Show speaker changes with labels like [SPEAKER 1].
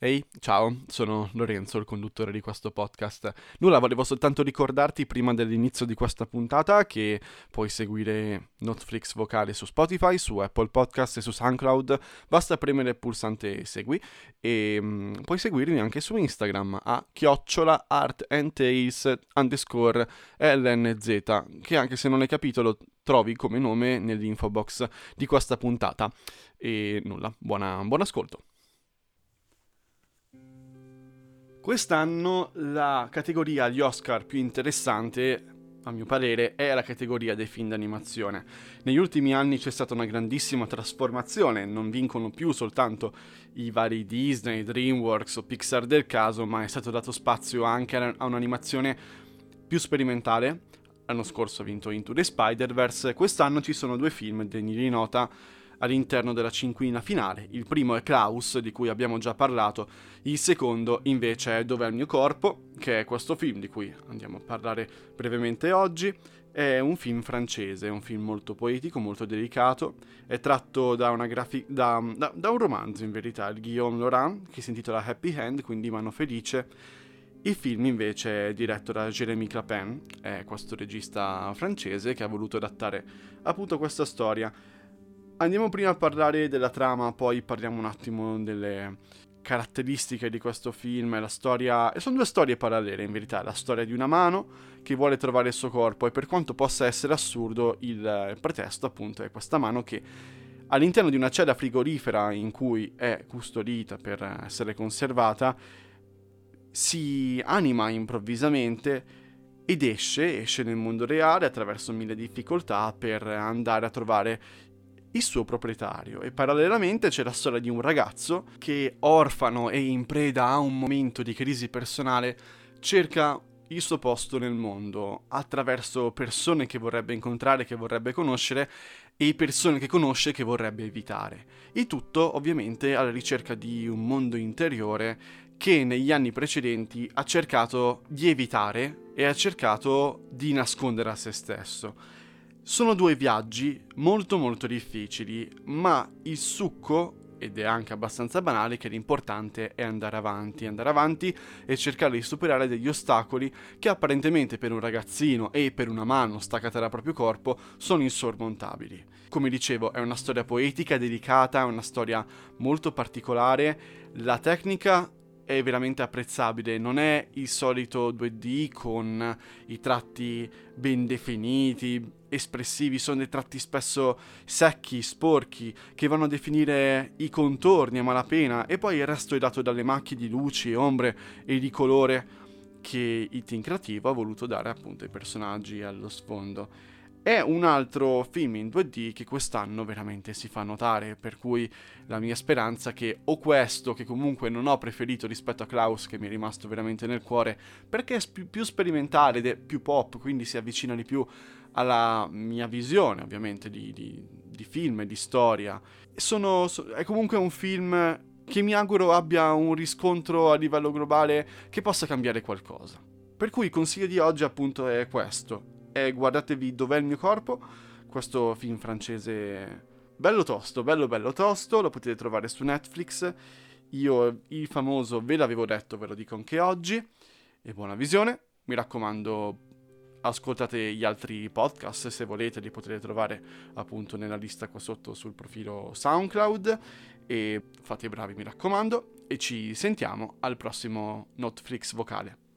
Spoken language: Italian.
[SPEAKER 1] Ehi, ciao, sono Lorenzo, il conduttore di questo podcast. Nulla, volevo soltanto ricordarti prima dell'inizio di questa puntata che puoi seguire Netflix vocale su Spotify, su Apple Podcast e su SoundCloud. Basta premere il pulsante segui e um, puoi seguirmi anche su Instagram a chiocciola art and tales underscore lnz che anche se non hai capito lo trovi come nome nell'info box di questa puntata. E nulla, buona, buon ascolto. Quest'anno la categoria agli Oscar più interessante, a mio parere, è la categoria dei film d'animazione. Negli ultimi anni c'è stata una grandissima trasformazione, non vincono più soltanto i vari Disney, DreamWorks o Pixar del caso, ma è stato dato spazio anche a un'animazione più sperimentale. L'anno scorso ha vinto Into the Spider-Verse, quest'anno ci sono due film degni di nota all'interno della cinquina finale. Il primo è Klaus, di cui abbiamo già parlato, il secondo invece è Dov'è il mio corpo, che è questo film di cui andiamo a parlare brevemente oggi. È un film francese, un film molto poetico, molto delicato, è tratto da, grafi- da, da, da un romanzo in verità, il Guillaume Laurent, che si intitola Happy Hand, quindi mano felice. Il film invece è diretto da Jérémy Clapin, è questo regista francese che ha voluto adattare appunto questa storia Andiamo prima a parlare della trama, poi parliamo un attimo delle caratteristiche di questo film. La storia. Sono due storie parallele, in verità. La storia di una mano che vuole trovare il suo corpo, e per quanto possa essere assurdo, il pretesto, appunto, è questa mano che all'interno di una cella frigorifera in cui è custodita per essere conservata, si anima improvvisamente ed esce, esce nel mondo reale attraverso mille difficoltà per andare a trovare il suo proprietario e parallelamente c'è la storia di un ragazzo che orfano e in preda a un momento di crisi personale cerca il suo posto nel mondo attraverso persone che vorrebbe incontrare, che vorrebbe conoscere e persone che conosce che vorrebbe evitare. Il tutto ovviamente alla ricerca di un mondo interiore che negli anni precedenti ha cercato di evitare e ha cercato di nascondere a se stesso. Sono due viaggi molto molto difficili, ma il succo, ed è anche abbastanza banale, che l'importante è andare avanti, andare avanti e cercare di superare degli ostacoli che apparentemente per un ragazzino e per una mano staccata dal proprio corpo sono insormontabili. Come dicevo, è una storia poetica, delicata, è una storia molto particolare, la tecnica è veramente apprezzabile, non è il solito 2D con i tratti ben definiti, espressivi, sono dei tratti spesso secchi, sporchi, che vanno a definire i contorni a malapena e poi il resto è dato dalle macchie di luci, ombre e di colore che il team creativo ha voluto dare appunto ai personaggi allo sfondo. È un altro film in 2D che quest'anno veramente si fa notare, per cui la mia speranza è che o questo, che comunque non ho preferito rispetto a Klaus, che mi è rimasto veramente nel cuore, perché è più, più sperimentale ed è più pop, quindi si avvicina di più alla mia visione ovviamente di, di, di film e di storia. Sono, è comunque un film che mi auguro abbia un riscontro a livello globale che possa cambiare qualcosa. Per cui il consiglio di oggi appunto è questo e guardatevi Dov'è il mio corpo, questo film francese bello tosto, bello bello tosto, lo potete trovare su Netflix. Io il famoso ve l'avevo detto, ve lo dico anche oggi. E buona visione. Mi raccomando, ascoltate gli altri podcast se volete, li potete trovare appunto nella lista qua sotto sul profilo SoundCloud. E fate i bravi, mi raccomando. E ci sentiamo al prossimo Netflix vocale.